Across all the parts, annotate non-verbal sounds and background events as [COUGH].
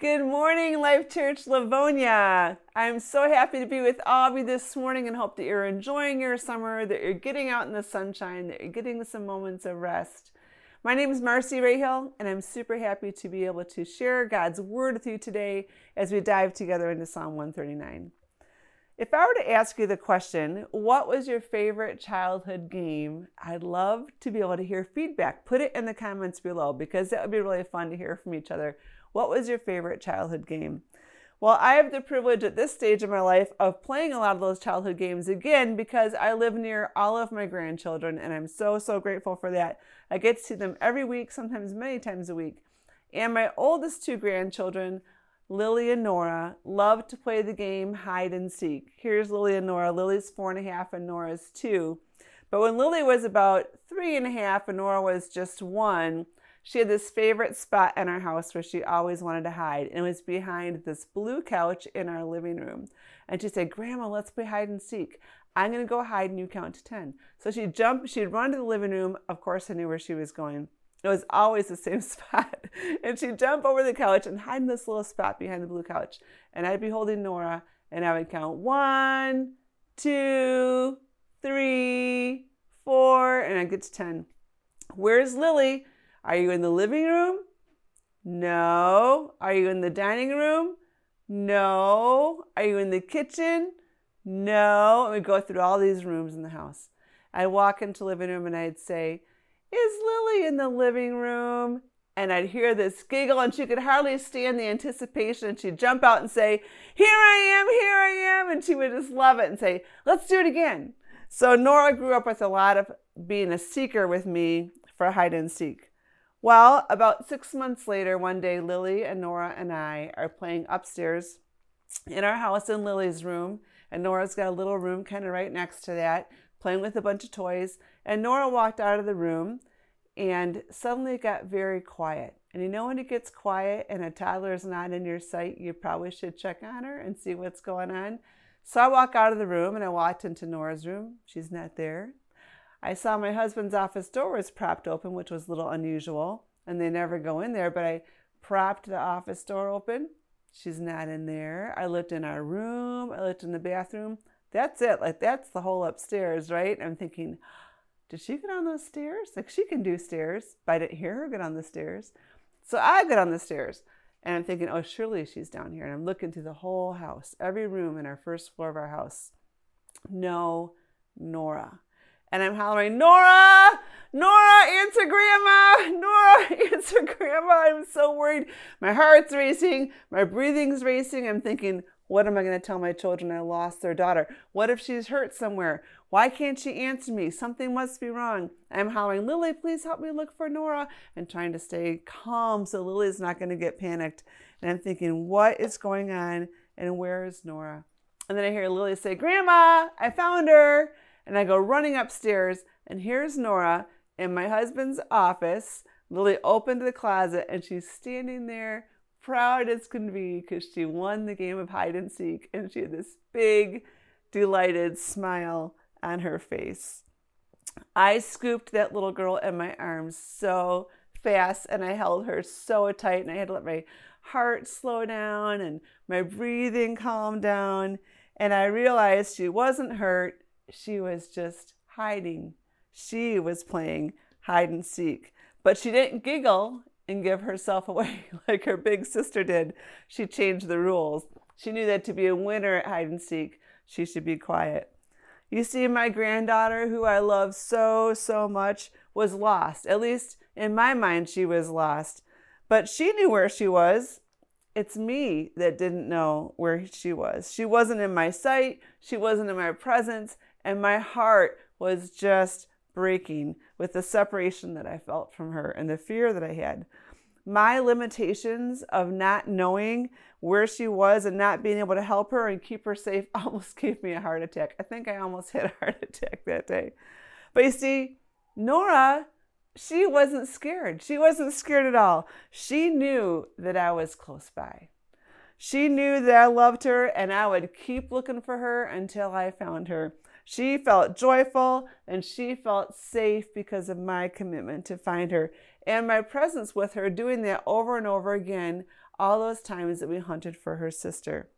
Good morning, Life Church Livonia. I'm so happy to be with all of you this morning and hope that you're enjoying your summer, that you're getting out in the sunshine, that you're getting some moments of rest. My name is Marcy Rayhill, and I'm super happy to be able to share God's Word with you today as we dive together into Psalm 139. If I were to ask you the question, what was your favorite childhood game? I'd love to be able to hear feedback. Put it in the comments below because that would be really fun to hear from each other what was your favorite childhood game? Well, I have the privilege at this stage of my life of playing a lot of those childhood games again because I live near all of my grandchildren and I'm so, so grateful for that. I get to see them every week, sometimes many times a week. And my oldest two grandchildren, Lily and Nora, love to play the game hide and seek. Here's Lily and Nora. Lily's four and a half and Nora's two. But when Lily was about three and a half and Nora was just one, she had this favorite spot in our house where she always wanted to hide, and it was behind this blue couch in our living room. And she said, Grandma, let's play hide and seek. I'm going to go hide and you count to 10. So she'd jump, she'd run to the living room. Of course, I knew where she was going. It was always the same [LAUGHS] spot. and she'd jump over the couch and hide in this little spot behind the blue couch. And I'd be holding Nora and I would count one, two, three, four, and I'd get to 10. Where's Lily? Are you in the living room? No. Are you in the dining room? No. Are you in the kitchen? No. And we go through all these rooms in the house. I'd walk into the living room and I'd say, Is Lily in the living room? And I'd hear this giggle, and she could hardly stand the anticipation. And she'd jump out and say, Here I am, here I am. And she would just love it and say, Let's do it again. So Nora grew up with a lot of being a seeker with me for hide and seek. Well, about six months later, one day, Lily and Nora and I are playing upstairs in our house in Lily's room. And Nora's got a little room kind of right next to that, playing with a bunch of toys. And Nora walked out of the room and suddenly it got very quiet. And you know, when it gets quiet and a toddler is not in your sight, you probably should check on her and see what's going on. So I walk out of the room and I walked into Nora's room. She's not there. I saw my husband's office door was propped open, which was a little unusual, and they never go in there, but I propped the office door open. She's not in there. I looked in our room, I looked in the bathroom. That's it. Like that's the whole upstairs, right? I'm thinking, did she get on those stairs? Like she can do stairs, but I didn't hear her get on the stairs. So I get on the stairs and I'm thinking, oh, surely she's down here. And I'm looking through the whole house, every room in our first floor of our house. No, Nora and I'm hollering, Nora, Nora, answer grandma, [LAUGHS] Nora, answer grandma. I'm so worried. My heart's racing, my breathing's racing. I'm thinking, what am I going to tell my children I lost their daughter? What if she's hurt somewhere? Why can't she answer me? Something must be wrong. I'm hollering, Lily, please help me look for Nora, and trying to stay calm so Lily's not going to get panicked. And I'm thinking, what is going on? And where is Nora? And then I hear Lily say, Grandma, I found her. And I go running upstairs, and here's Nora in my husband's office. Lily opened the closet, and she's standing there, proud as can be, because she won the game of hide and seek. And she had this big, delighted smile on her face. I scooped that little girl in my arms so fast, and I held her so tight, and I had to let my heart slow down and my breathing calm down. And I realized she wasn't hurt she was just hiding. She was playing hide and seek. But she didn't giggle and give herself [LAUGHS] away like her big sister did. She changed the rules. She knew that to be a winner at hide and seek, she should be quiet. You see, my granddaughter, who I love so, so much, was lost. At least in my mind, she was lost. But she knew where she was. It's me that didn't know where she was. She wasn't in my sight, she wasn't in my presence, and my heart was just breaking with the separation that I felt from her and the fear that I had. My limitations of not knowing where she was and not being able to help her and keep her safe [LAUGHS] almost gave me a heart attack. I think I almost [LAUGHS] had a heart attack that day. But you see, Nora, she wasn't scared. She wasn't scared at all. She knew that I was close by. She knew that I loved her and I would keep looking for her until I found her. She felt joyful and she felt safe because of my commitment to find her. And my presence with her, doing that over and over again, all those times that we hunted for her sister.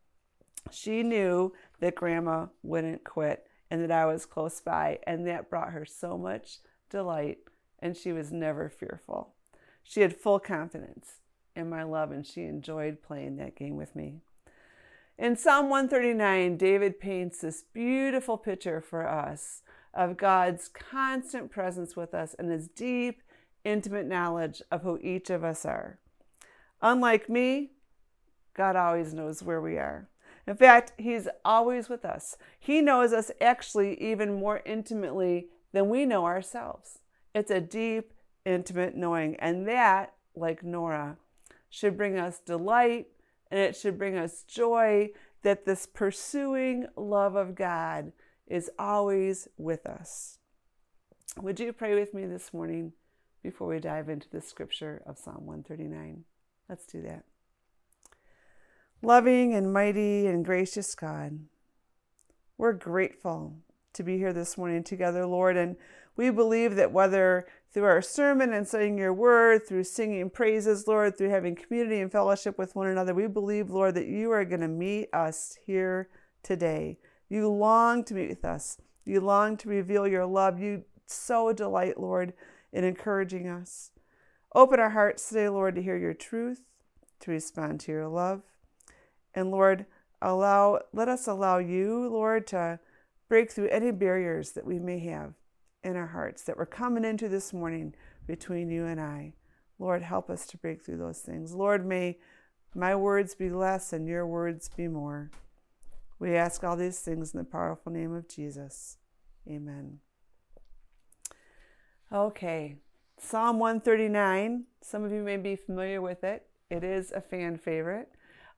She knew that grandma wouldn't quit and that I was close by, and that brought her so much delight, and she was never fearful. She had full confidence in my love, and she enjoyed playing that game with me. In Psalm 139, David paints this beautiful picture for us of God's constant presence with us and his deep, intimate knowledge of who each of us are. Unlike me, God always knows where we are. In fact, He's always with us. He knows us actually even more intimately than we know ourselves. It's a deep, intimate knowing. And that, like Nora, should bring us delight and it should bring us joy that this pursuing love of God is always with us. Would you pray with me this morning before we dive into the scripture of Psalm 139? Let's do that. Loving and mighty and gracious God, we're grateful to be here this morning together, Lord, and we believe that whether through our sermon and studying your word, through singing praises, Lord, through having community and fellowship with one another, we believe, Lord, that you are going to meet us here today. You long to meet with us. You long to reveal your love. You so delight, Lord, in encouraging us. Open our hearts today, Lord, to hear your truth, to respond to your love. And Lord, allow let us allow you, Lord, to break through any barriers that we may have in our hearts that we're coming into this morning between you and I. Lord, help us to break through those things. Lord, may my words be less and your words be more. We ask all these things in the powerful name of Jesus. Amen. Okay, Psalm 139. Some of you may be familiar with it. It is a fan favorite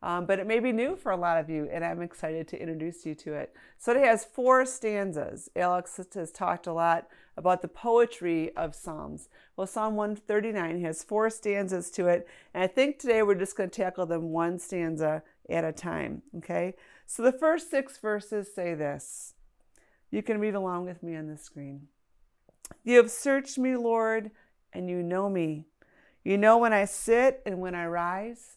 um, but it may be new for a lot of you, and I'm excited to introduce you to it. So it has four stanzas. Alex has talked a lot about the poetry of Psalms. Well, Psalm 139 has four stanzas to it, and I think today we're just going to tackle them one stanza at a time. Okay? So the first six verses say this. You can read along with me on the screen. You have searched me, Lord, and you know me. You know when I sit and when I rise.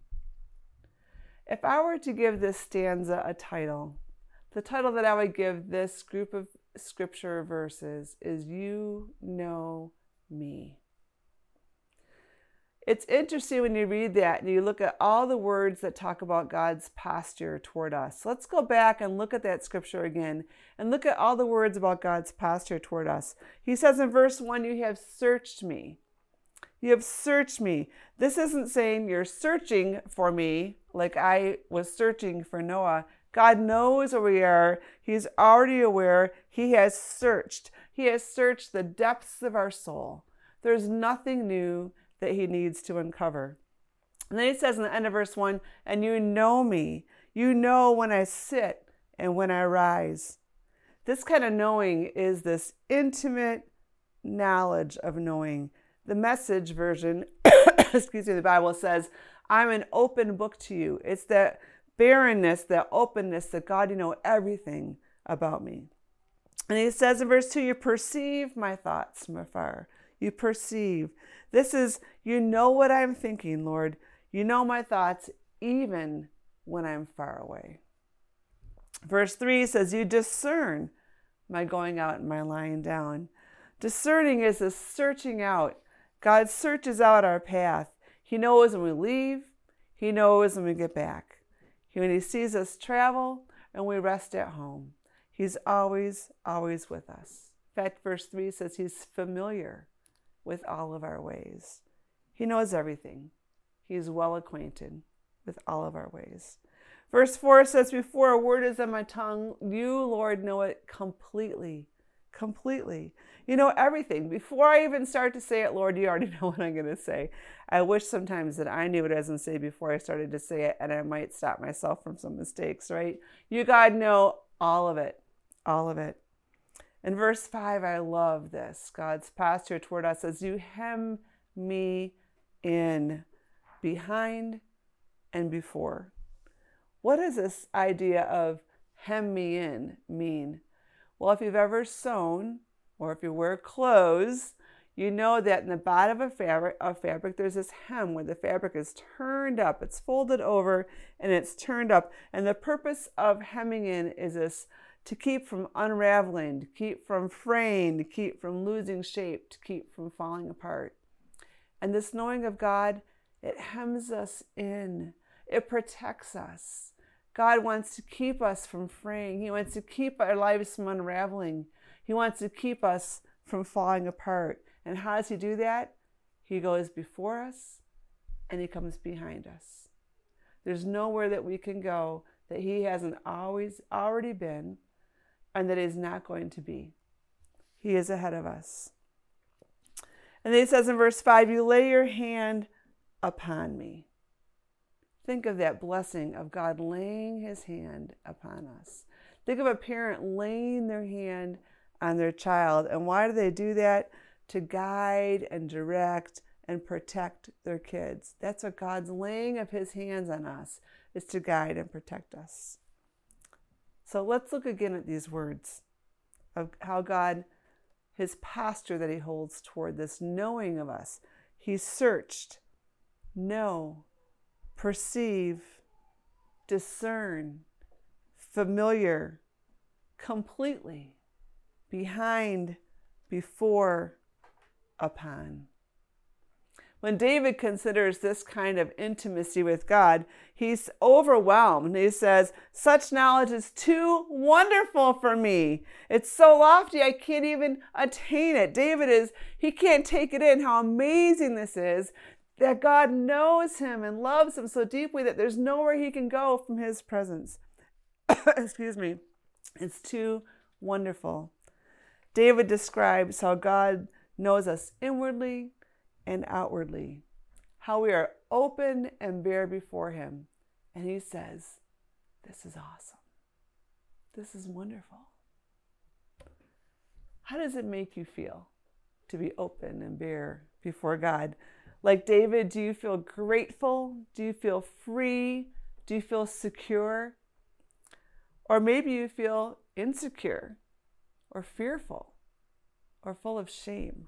If I were to give this stanza a title, the title that I would give this group of scripture verses is You Know Me. It's interesting when you read that and you look at all the words that talk about God's posture toward us. Let's go back and look at that scripture again and look at all the words about God's posture toward us. He says in verse 1, You have searched me. You have searched me. This isn't saying you're searching for me like I was searching for Nora. God knows where we are. He's already aware. He has searched. He has searched the depths of our soul. There's nothing new that he needs to uncover. And then he says in the end of verse 1 And you know me. You know when I sit and when I rise. This kind of knowing is this intimate knowledge of knowing the message version, [COUGHS] excuse me, the Bible says, I'm an open book to you. It's that barrenness, that openness that God, you know everything about me. And he says in verse 2, You perceive my thoughts from afar. You perceive. This is, you know what I'm thinking, Lord. You know my thoughts even when I'm far away. Verse 3 says, You discern my going out and my lying down. Discerning is a searching out God searches out our path. He knows when we leave, He knows when we get back. When He sees us travel and we rest at home, He's always, always with us. In fact, verse 3 says He's familiar with all of our ways. He knows everything, He's well acquainted with all of our ways. Verse 4 says, Before a word is on my tongue, you, Lord, know it completely. Completely. You know everything. Before I even start to say it, Lord, you already [LAUGHS] know what I'm going to say. I wish sometimes that I knew what I was going to say before I started to say it, and I might stop myself from some mistakes, right? You, God, know all of it. All of it. In verse 5, I love this. God's posture toward us as you hem me in behind and before. What does this idea of hem me in mean? Well, if you've ever sewn or if you wear clothes, you know that in the bottom of fabric, of fabric there's this hem where the fabric is turned up. It's folded over and it's turned up. And the purpose of hemming in is this to keep from unraveling, to keep from fraying, to keep from losing shape, to keep from falling apart. And this knowing of God, it hems us in, it protects us. God wants to keep us from fraying, He wants to keep our lives from unraveling, He wants to keep us from falling apart. And how does He do that? He goes before us and He comes behind us. There's nowhere that we can go that He hasn't always already been and that is not going to be. He is ahead of us. And then he says in verse 5 You lay your hand upon me. Think of that blessing of God laying his hand upon us. Think of a parent laying their hand on their child. And why do they do that? To guide and direct and protect their kids. That's what God's laying of his hands on us is to guide and protect us. So let's look again at these words of how God, his posture that he holds toward this knowing of us. He searched, know, perceive, discern, familiar, completely, behind, before, upon. When David considers this kind of intimacy with God, he's overwhelmed. He says, Such knowledge is too wonderful for me. It's so lofty, I can't even attain it. David is, he can't take it in how amazing this is that God knows him and loves him so deeply that there's nowhere he can go from his presence. [COUGHS] Excuse me. It's too wonderful. David describes how God knows us inwardly and outwardly, how we are open and bare before Him. And He says, This is awesome. This is wonderful. How does it make you feel to be open and bare before God? Like David, do you feel grateful? Do you feel free? Do you feel secure? Or maybe you feel insecure or fearful or full of shame.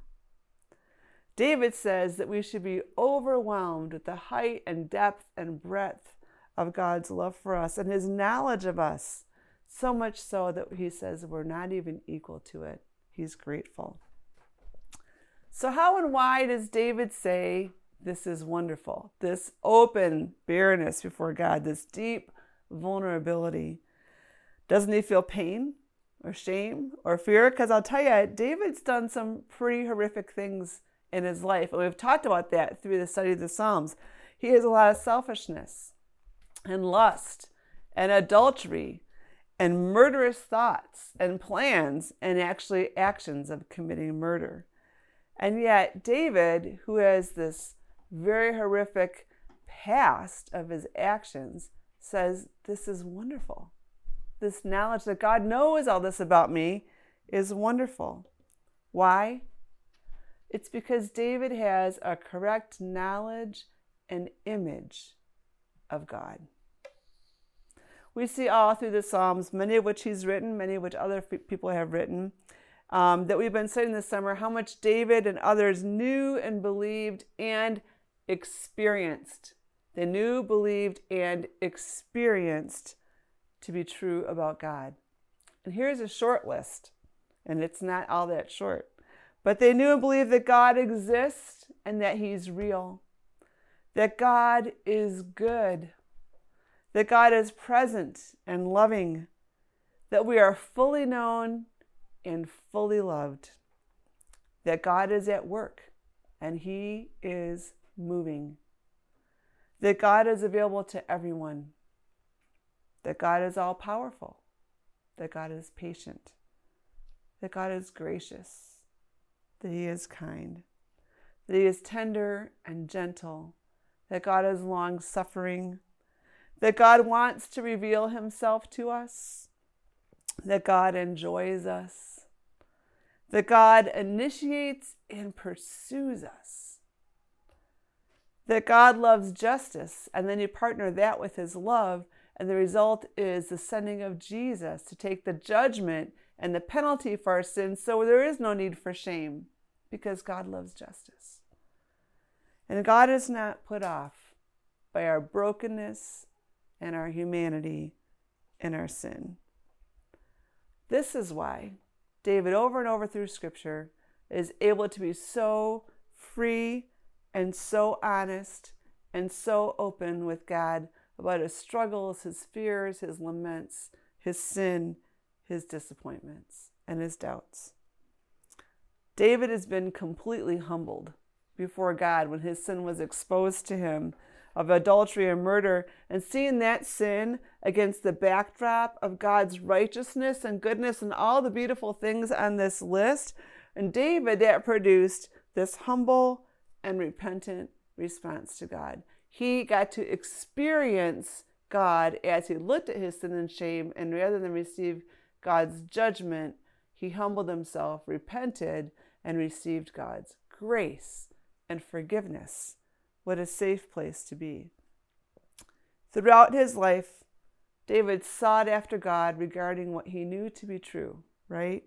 David says that we should be overwhelmed with the height and depth and breadth of God's love for us and his knowledge of us, so much so that he says we're not even equal to it. He's grateful. So, how and why does David say this is wonderful? This open bareness before God, this deep vulnerability. Doesn't he feel pain or shame or fear? Because I'll tell you, David's done some pretty horrific things in his life. And we've talked about that through the study of the Psalms. He has a lot of selfishness and lust and adultery and murderous thoughts and plans and actually actions of committing murder. And yet, David, who has this very horrific past of his actions, says, This is wonderful. This knowledge that God knows all this about me is wonderful. Why? It's because David has a correct knowledge and image of God. We see all through the Psalms, many of which he's written, many of which other people have written, um, that we've been studying this summer, how much David and others knew and believed and experienced. They knew, believed, and experienced to be true about God. And here's a short list, and it's not all that short. But they knew and believed that God exists and that He's real, that God is good, that God is present and loving, that we are fully known and fully loved, that God is at work and He is moving, that God is available to everyone, that God is all powerful, that God is patient, that God is gracious that He is kind, that He is tender and gentle, that God is long suffering, that God wants to reveal Himself to us, that God enjoys us, that God initiates and pursues us, that God loves justice, and then you partner that with His love, and the result is the sending of Jesus to take the judgment and the penalty for our sins, so there is no need for shame because God loves justice. And God is not put off by our brokenness and our humanity and our sin. This is why David, over and over through Scripture, is able to be so free and so honest and so open with God about his struggles, his fears, his laments, his sin, his disappointments, and his doubts. David has been completely humbled before God when his sin was exposed to him of adultery and murder, and seeing that sin against the backdrop of God's righteousness and goodness and all the beautiful things on this list. And David, that produced this humble and repentant response to God. He got to experience God as he looked at his sin and shame, and rather than receive God's judgment, he humbled himself, repented, and received God's grace and forgiveness. What a safe place to be. Throughout his life, David sought after God regarding what he knew to be true, right?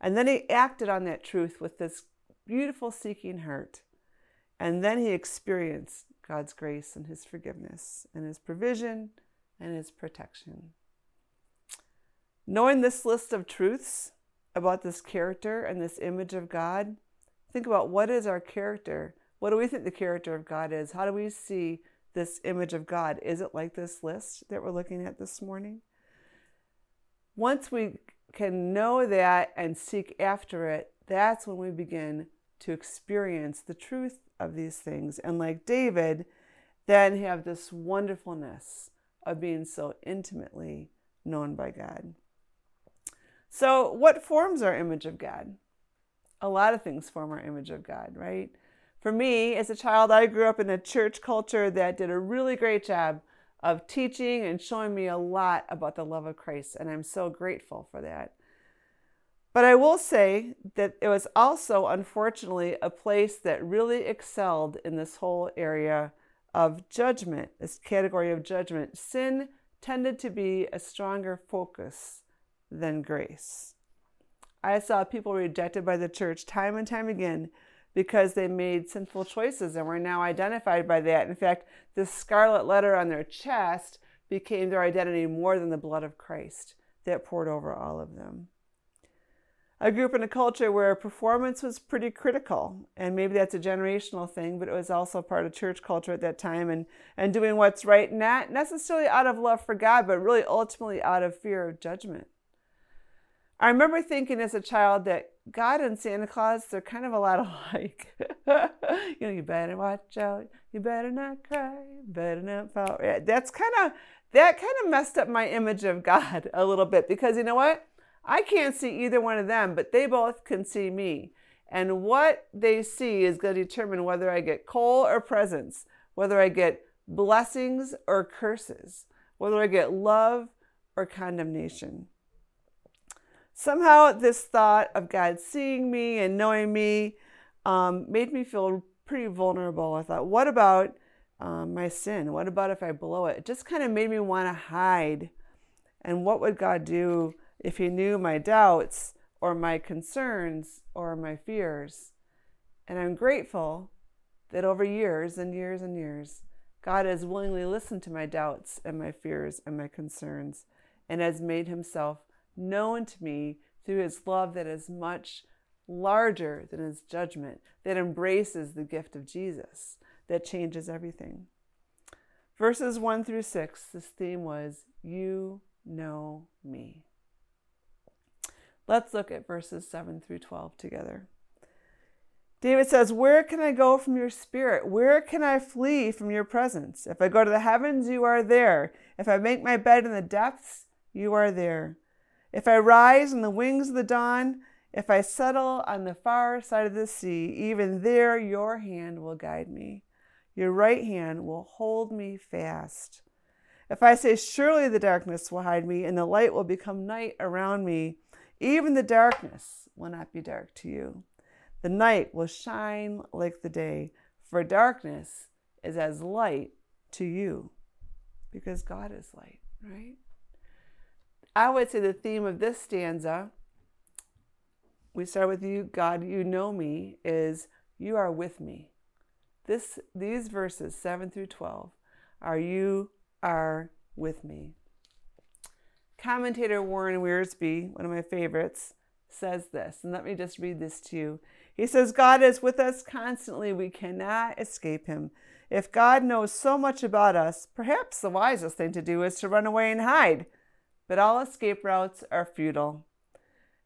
And then he acted on that truth with this beautiful seeking heart. And then he experienced God's grace and his forgiveness and his provision and his protection. Knowing this list of truths about this character and this image of God, think about what is our character? What do we think the character of God is? How do we see this image of God? Is it like this list that we're looking at this morning? Once we can know that and seek after it, that's when we begin to experience the truth of these things. And like David, then have this wonderfulness of being so intimately known by God. So, what forms our image of God? A lot of things form our image of God, right? For me, as a child, I grew up in a church culture that did a really great job of teaching and showing me a lot about the love of Christ, and I'm so grateful for that. But I will say that it was also, unfortunately, a place that really excelled in this whole area of judgment, this category of judgment. Sin tended to be a stronger focus than grace. I saw people rejected by the church time and time again because they made sinful choices and were now identified by that. In fact, the scarlet letter on their chest became their identity more than the blood of Christ that poured over all of them. I group in a culture where performance was pretty critical, and maybe that's a generational thing, but it was also part of church culture at that time and, and doing what's right, not necessarily out of love for God, but really ultimately out of fear of judgment. I remember thinking as a child that God and Santa Claus, they're kind of a lot [LAUGHS] alike. [LAUGHS] you know, you better watch out, you better not cry, better not fall. Yeah, that's kind of that kind of messed up my image of God [LAUGHS] a little bit because you know what? I can't see either one of them, but they both can see me. And what they see is going to determine whether I get coal or presents, whether I get blessings or curses, whether I get love or condemnation. Somehow, this thought of God seeing me and knowing me um, made me feel pretty vulnerable. I thought, what about um, my sin? What about if I blow it? It just kind of made me want to hide. And what would God do if He knew my doubts or my concerns or my fears? And I'm grateful that over years and years and years, God has willingly listened to my doubts and my fears and my concerns and has made Himself known to me through his love that is much larger than his judgment, that embraces the gift of Jesus, that changes everything. Verses 1 through 6, this theme was, You know me. Let's look at verses 7 through 12 together. David says, Where can I go from your spirit? Where can I flee from your presence? If I go to the heavens, you are there. If I make my bed in the depths, you are there. If I rise on the wings of the dawn, If I settle on the far side of the sea, even there your hand will guide me. Your right hand will hold me fast. If I say, Surely the darkness will hide me, and the light will become night around me, even the darkness will not be dark to you. The night will shine like the day, for darkness is as light to you, because God is light, right? I would say the theme of this stanza, we start with you, God, you know me, is you are with me. This, these verses, 7 through 12, are you are with me. Commentator Warren Wiersbe, one of my favorites, says this, and let me just read this to you. He says, God is with us constantly. We cannot escape him. If God knows so much about us, perhaps the wisest thing to do is to run away and hide. But all escape routes are futile.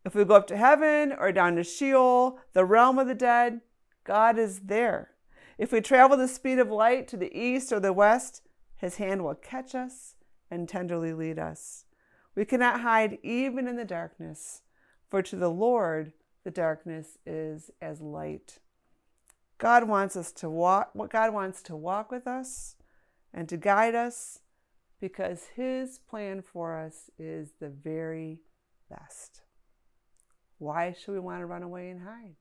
If we go up to heaven or down to Sheol, the realm of the dead, God is there. If we travel the speed of light to the east or the west, his hand will catch us and tenderly lead us. We cannot hide even in the darkness, for to the Lord the darkness is as light. God wants us to walk God wants to walk with us and to guide us because his plan for us is the very best. Why should we want to run away and hide?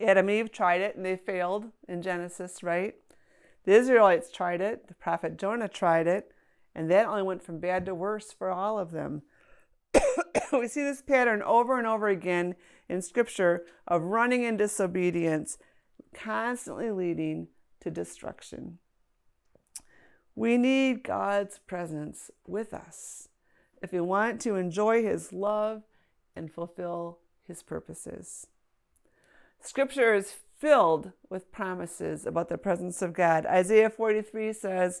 Adam and Eve tried it and they failed in Genesis, right? The Israelites tried it, the prophet Jonah tried it, and that only went from bad to worse for all of them. [COUGHS] we see this pattern over and over again in Scripture of running in disobedience, constantly leading to destruction. We need God's presence with us if we want to enjoy His love and fulfill His purposes. Scripture is filled with promises about the presence of God. Isaiah 43 says,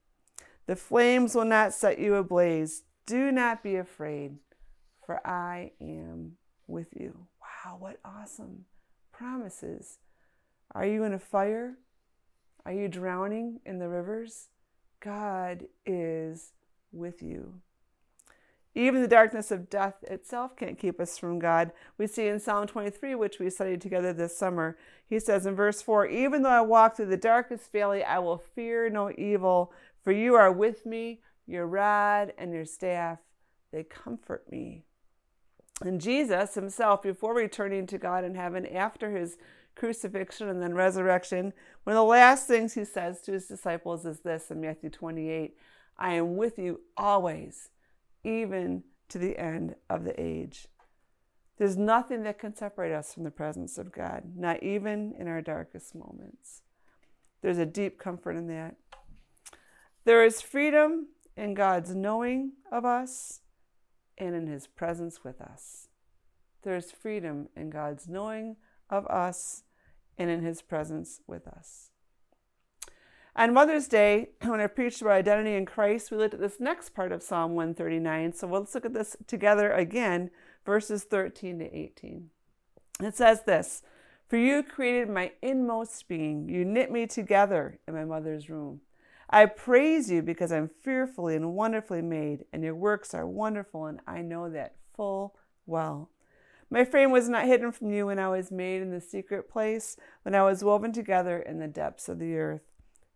The flames will not set you ablaze. Do not be afraid, for I am with you. Wow, what awesome promises. Are you in a fire? Are you drowning in the rivers? God is with you. Even the darkness of death itself can't keep us from God. We see in Psalm 23, which we studied together this summer, he says in verse 4 Even though I walk through the darkest valley, I will fear no evil, for you are with me, your rod and your staff, they comfort me. And Jesus himself, before returning to God in heaven after his crucifixion and then resurrection, one of the last things he says to his disciples is this in Matthew 28 I am with you always, even to the end of the age. There's nothing that can separate us from the presence of God, not even in our darkest moments. There's a deep comfort in that. There is freedom in God's knowing of us and in His presence with us. There's freedom in God's knowing of us and in his presence with us. On Mother's Day, [CLEARS THROAT] when I preached about identity in Christ, we looked at this next part of Psalm 139. So let's look at this together again, verses 13 to 18. It says this For you created my inmost being, you knit me together in my mother's womb. I praise you because I'm fearfully and wonderfully made, and your works are wonderful, and I know that full well. My frame was not hidden from you when I was made in the secret place, when I was woven together in the depths of the earth.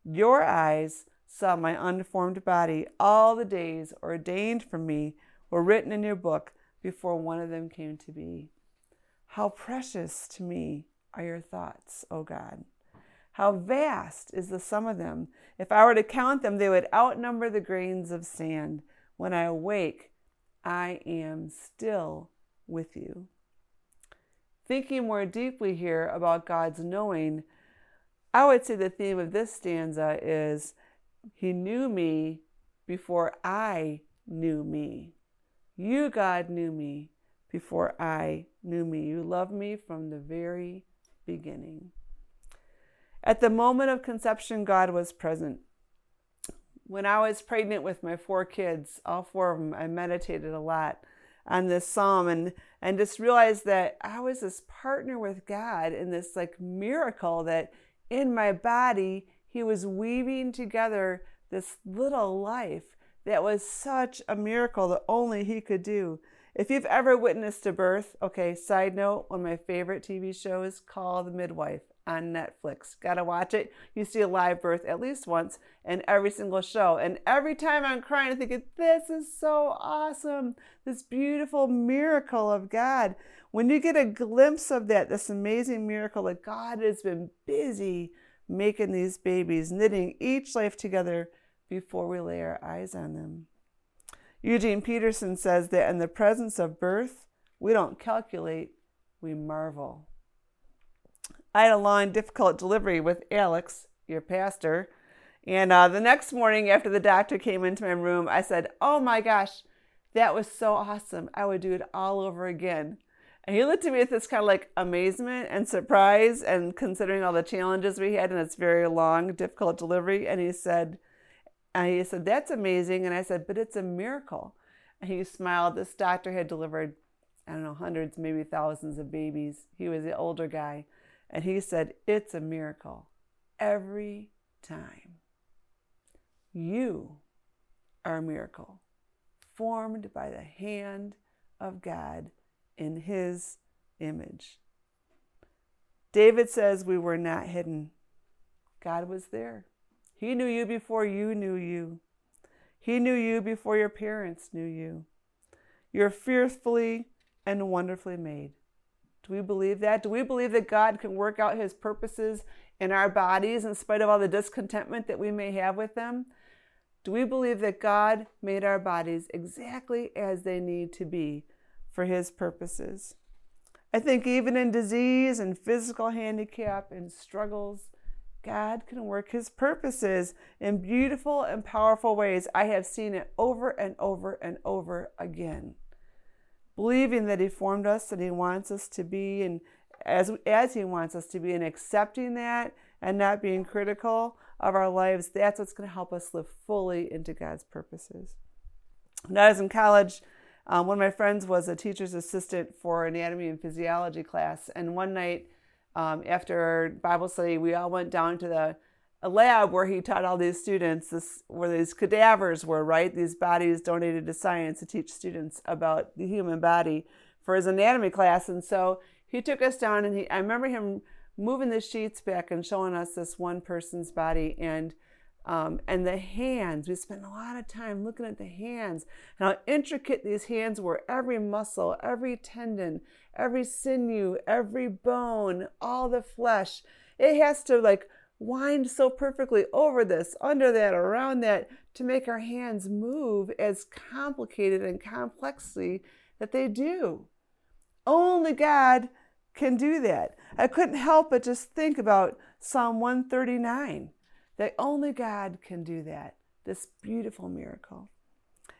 Your eyes saw my unformed body. All the days ordained for me were written in your book before one of them came to be. How precious to me are your thoughts, O God. How vast is the sum of them. If I were to count them, they would outnumber the grains of sand. When I awake, I am still with you thinking more deeply here about God's knowing, I would say the theme of this stanza is He knew me before I knew me. You, God, knew me before I knew me. You loved me from the very beginning. At the moment of conception, God was present. When I was pregnant with my four kids, all four of them, I meditated a lot on this psalm and and just realized that I was this partner with God in this like miracle that in my body he was weaving together this little life that was such a miracle that only he could do. If you've ever witnessed a birth, okay, side note, one of my favorite TV shows called The Midwife on Netflix. Gotta watch it. You see a live birth at least once in every single show. And every time I'm crying, I'm thinking, this is so awesome. This beautiful miracle of God. When you get a glimpse of that, this amazing miracle that God has been busy making these babies, knitting each life together before we lay our eyes on them. Eugene Peterson says that in the presence of birth, we don't calculate, we marvel. I had a long, difficult delivery with Alex, your pastor. And uh, the next morning, after the doctor came into my room, I said, Oh my gosh, that was so awesome. I would do it all over again. And he looked at me with this kind of like amazement and surprise, and considering all the challenges we had in this very long, difficult delivery. And he said, and he said, That's amazing. And I said, But it's a miracle. And he smiled. This doctor had delivered, I don't know, hundreds, maybe thousands of babies. He was the older guy. And he said, It's a miracle every time. You are a miracle formed by the hand of God in his image. David says we were not hidden. God was there. He knew you before you knew you. He knew you before your parents knew you. You're fearfully and wonderfully made. Do we believe that? Do we believe that God can work out his purposes in our bodies in spite of all the discontentment that we may have with them? Do we believe that God made our bodies exactly as they need to be for his purposes? I think even in disease and physical handicap and struggles, God can work his purposes in beautiful and powerful ways. I have seen it over and over and over again believing that He formed us and He wants us to be, and as, as He wants us to be, and accepting that and not being critical of our lives, that's what's going to help us live fully into God's purposes. When I was in college, um, one of my friends was a teacher's assistant for anatomy and physiology class, and one night um, after Bible study, we all went down to the a lab where he taught all these students this, where these cadavers were, right? These bodies donated to science to teach students about the human body for his anatomy class. And so he took us down and he, I remember him moving the sheets back and showing us this one person's body and um, and the hands. We spent a lot of time looking at the hands and how intricate these hands were. Every muscle, every tendon, every sinew, every bone, all the flesh. It has to like wind so perfectly over this, under that, around that, to make our hands move as complicated and complexly that they do. Only God can do that. I couldn't help but just think about Psalm 139 that only God can do that, this beautiful miracle.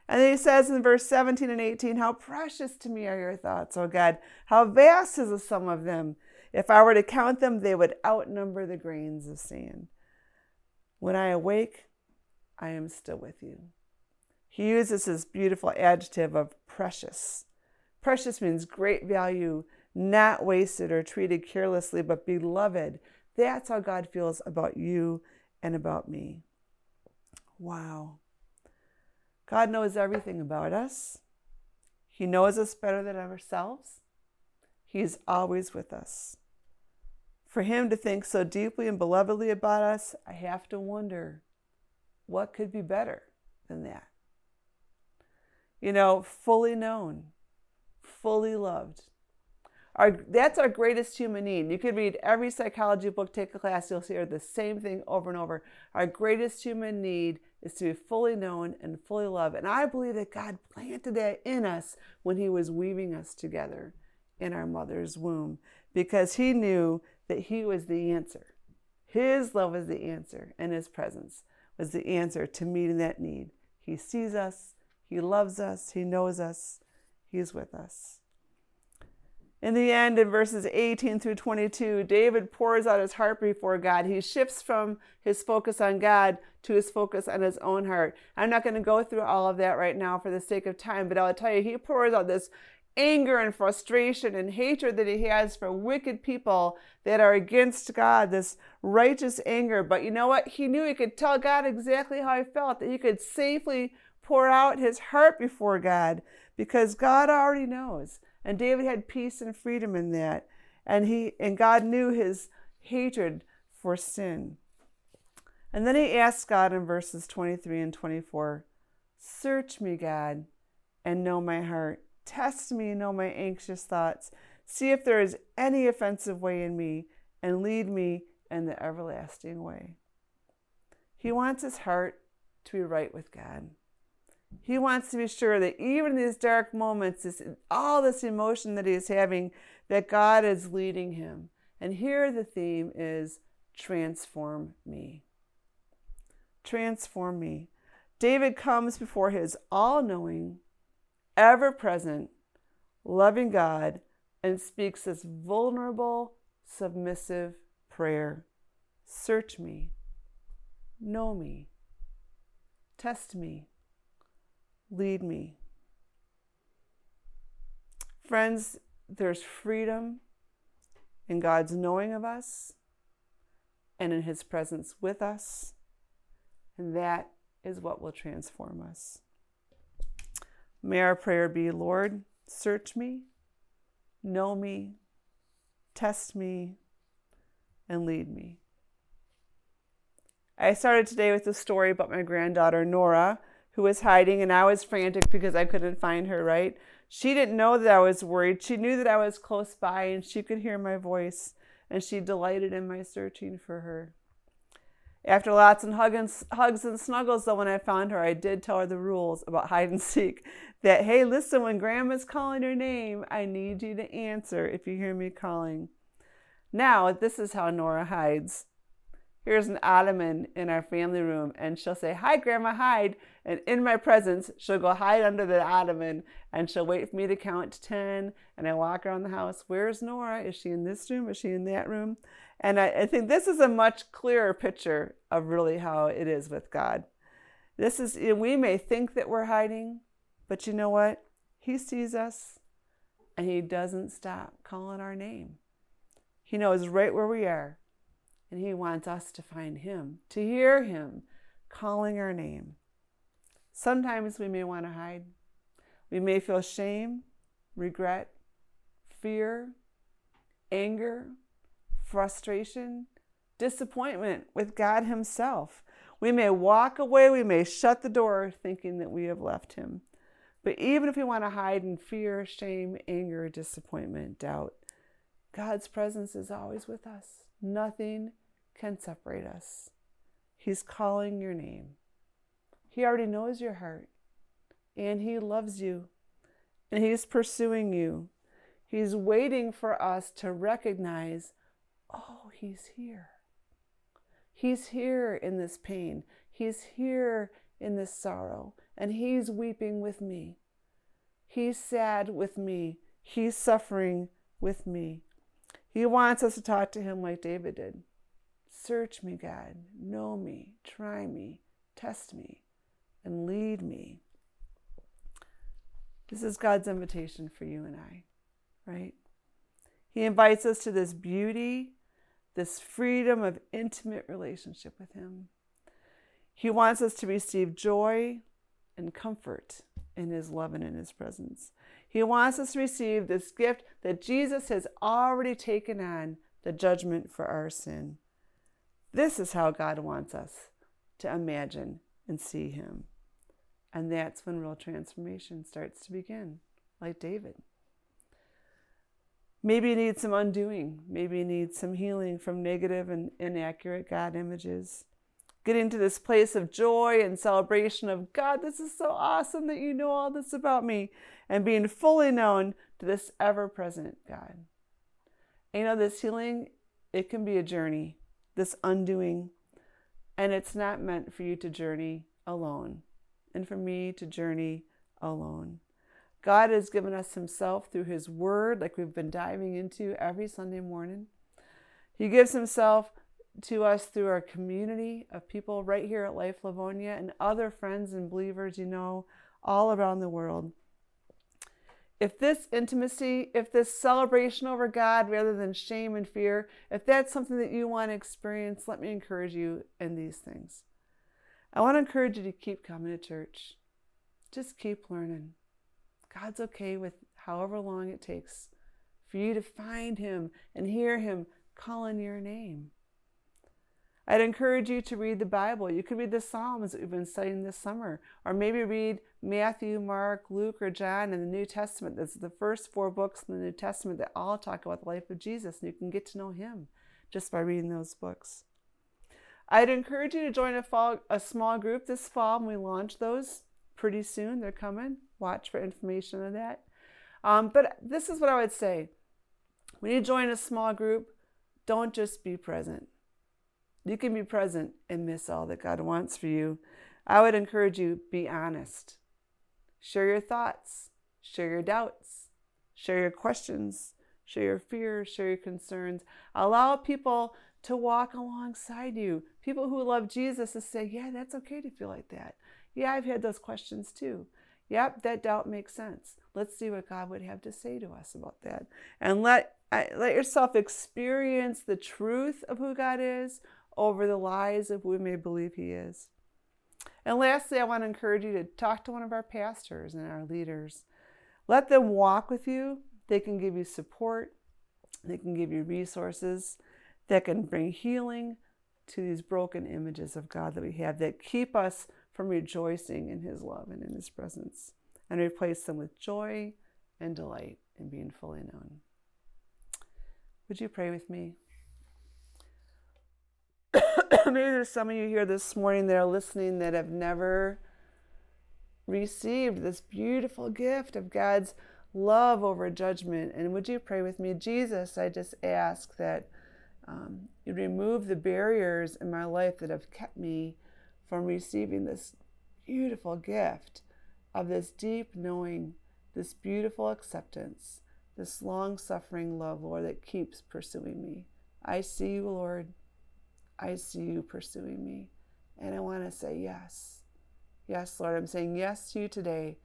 And then he says in verse 17 and 18, How precious to me are your thoughts, O God. How vast is the sum of them. If I were to count them, they would outnumber the grains of sand. When I awake, I am still with you. He uses this beautiful adjective of precious. Precious means great value, not wasted or treated carelessly, but beloved. That's how God feels about you and about me. Wow. God knows everything about us. He knows us better than ourselves. He's always with us. For him to think so deeply and belovedly about us, I have to wonder what could be better than that? You know, fully known, fully loved. Our, that's our greatest human need. You could read every psychology book, take a class, you'll hear the same thing over and over. Our greatest human need is to be fully known and fully loved. And I believe that God planted that in us when He was weaving us together in our mother's womb because He knew that He was the answer. His love was the answer, and His presence was the answer to meeting that need. He sees us, He loves us, He knows us, He's with us. In the end, in verses 18 through 22, David pours out his heart before God. He shifts from his focus on God to his focus on his own heart. I'm not going to go through all of that right now for the sake of time, but I'll tell you, he pours out this anger and frustration and hatred that he has for wicked people that are against God, this righteous anger. But you know what? He knew he could tell God exactly how he felt, that he could safely pour out his heart before God because God already knows. And David had peace and freedom in that. And he and God knew his hatred for sin. And then he asked God in verses 23 and 24, Search me, God, and know my heart Test me, know my anxious thoughts. See if there is any offensive way in me, and lead me in the everlasting way. He wants his heart to be right with God. He wants to be sure that even in these dark moments, this, all this emotion that he is having, that God is leading him. And here the theme is transform me. Transform me. David comes before his all knowing, ever present, loving God and speaks this vulnerable, submissive prayer Search me, know me, test me, lead me. Friends, there's freedom in God's knowing of us and in His presence with us, and that is what will transform us. May our prayer be, Lord, search me, know me, test me, and lead me. I started today with a story about my granddaughter, Nora, who was hiding, and I was frantic because I couldn't find her, right? She didn't know that I was worried. She knew that I was close by and she could hear my voice, and she delighted in my searching for her. After lots of hugs and snuggles, though, when I found her, I did tell her the rules about hide and seek. That, hey, listen, when grandma's calling your name, I need you to answer if you hear me calling. Now, this is how Nora hides. Here's an ottoman in our family room, and she'll say, Hi, Grandma, hide. And in my presence, she'll go hide under the ottoman and she'll wait for me to count to 10. And I walk around the house, Where's Nora? Is she in this room? Is she in that room? And I, I think this is a much clearer picture of really how it is with God. This is, we may think that we're hiding, but you know what? He sees us and He doesn't stop calling our name. He knows right where we are, and He wants us to find Him, to hear Him calling our name. Sometimes we may want to hide. We may feel shame, regret, fear, anger, frustration, disappointment with God Himself. We may walk away, we may shut the door thinking that we have left Him. But even if we want to hide in fear, shame, anger, disappointment, doubt, God's presence is always with us. Nothing can separate us. He's calling your name. He already knows your heart, and He loves you, and He's pursuing you. He's waiting for us to recognize oh, He's here. He's here in this pain. He's here in this sorrow, and He's weeping with me. He's sad with me. He's suffering with me. He wants us to talk to Him like David did. Search me, God. Know me. Try me. Test me. And lead me. This is God's invitation for you and I, right? He invites us to this beauty this freedom of intimate relationship with Him. He wants us to receive joy and comfort in His love and in His presence. He wants us to receive this gift that Jesus has already taken on the judgment for our sin. This is how God wants us to imagine and see Him. And that's when real transformation starts to begin, like David. Maybe you need some undoing. Maybe you need some healing from negative and inaccurate God images. Getting to this place of joy and celebration of God, this is so awesome that you know all this about me, and being fully known to this ever present God. You know, this healing, it can be a journey, this undoing, and it's not meant for you to journey alone and for me to journey alone. God has given us Himself through His Word, like we've been diving into every Sunday morning. He gives Himself to us through our community of people right here at Life Livonia and other friends and believers you know all around the world. If this intimacy, if this celebration over God rather than shame and fear, if that's something that you want to experience, let me encourage you in these things. I want to encourage you to keep coming to church. Just keep learning. God's okay with however long it takes for you to find Him and hear Him calling your name. I'd encourage you to read the Bible. You could read the Psalms that we've been studying this summer, or maybe read Matthew, Mark, Luke, or John in the New Testament. That's the first four books in the New Testament that all talk about the life of Jesus, and you can get to know Him just by reading those books. I'd encourage you to join a, fall, a small group this fall when we launch those pretty soon. They're coming. Watch for information on that. Um, but this is what I would say when you join a small group, don't just be present you can be present and miss all that God wants for you. I would encourage you be honest. Share your thoughts, share your doubts, share your questions, share your fears, share your concerns. Allow people to walk alongside you. People who love Jesus to say, "Yeah, that's okay to feel like that. Yeah, I've had those questions too. Yep, that doubt makes sense. Let's see what God would have to say to us about that. And let let yourself experience the truth of who God is over the lies of who we may believe He is. And lastly, I want to encourage you to talk to one of our pastors and our leaders. Let them walk with you. They can give you support, they can give you resources that can bring healing to these broken images of God that we have that keep us from rejoicing in His love and in His presence and replace them with joy and delight in being fully known. Would you pray with me? Maybe there's some of you here this morning that are listening that have never received this beautiful gift of God's love over judgment. And would you pray with me? Jesus, I just ask that um, you remove the barriers in my life that have kept me from receiving this beautiful gift of this deep knowing, this beautiful acceptance, this long suffering love, Lord, that keeps pursuing me. I see you, Lord. I see you pursuing me. And I want to say yes. Yes, Lord, I'm saying yes to you today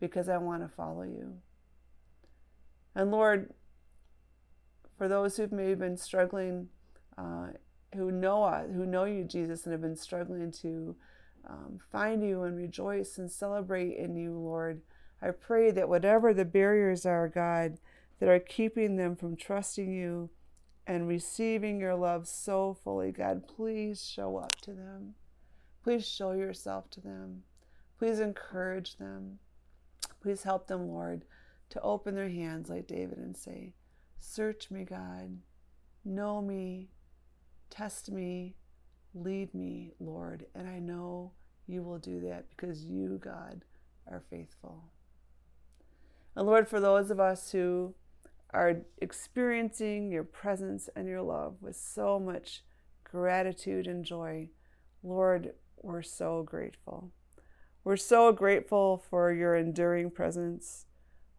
because I want to follow you. And Lord, for those who've maybe been struggling, uh, who know us, who know you, Jesus, and have been struggling to um, find you and rejoice and celebrate in you, Lord, I pray that whatever the barriers are, God, that are keeping them from trusting you and receiving your love so fully, God, please show up to them. Please show yourself to them. Please encourage them. Please help them, Lord, to open their hands like David and say, Search me, God. Know me. Test me. Lead me, Lord. And I know you will do that because you, God, are faithful. And Lord, for those of us who are experiencing your presence and your love with so much gratitude and joy. Lord, we're so grateful. We're so grateful for your enduring presence,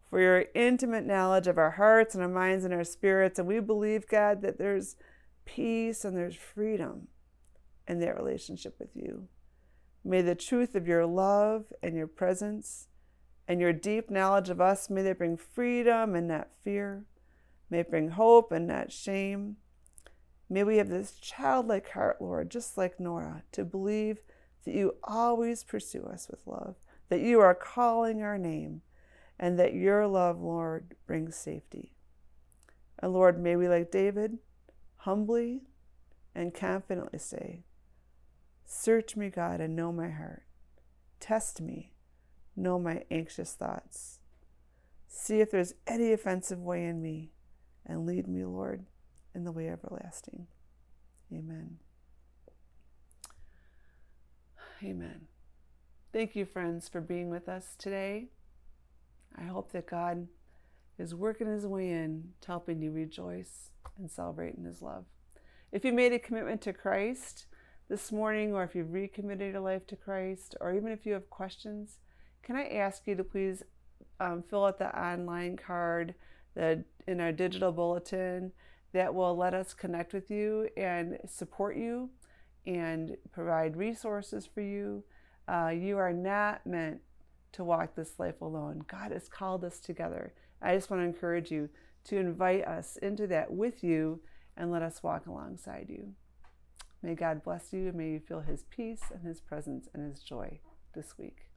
for your intimate knowledge of our hearts and our minds and our spirits. And we believe, God, that there's peace and there's freedom in that relationship with you. May the truth of your love and your presence and your deep knowledge of us, may they bring freedom and not fear. May it bring hope and not shame. May we have this childlike heart, Lord, just like Nora, to believe that you always pursue us with love, that you are calling our name, and that your love, Lord, brings safety. And Lord, may we, like David, humbly and confidently say, Search me, God, and know my heart. Test me know my anxious thoughts. See if there's any offensive way in me, and lead me, Lord, in the way everlasting. Amen. Amen. Thank you, friends, for being with us today. I hope that God is working his way in to helping you rejoice and celebrate in his love. If you made a commitment to Christ this morning, or if you've recommitted your life to Christ, or even if you have questions, can I ask you to please um, fill out the online card the, in our digital bulletin that will let us connect with you and support you and provide resources for you. Uh, you are not meant to walk this life alone. God has called us together. I just want to encourage you to invite us into that with you and let us walk alongside you. May God bless you and may you feel His peace and His presence and His joy this week.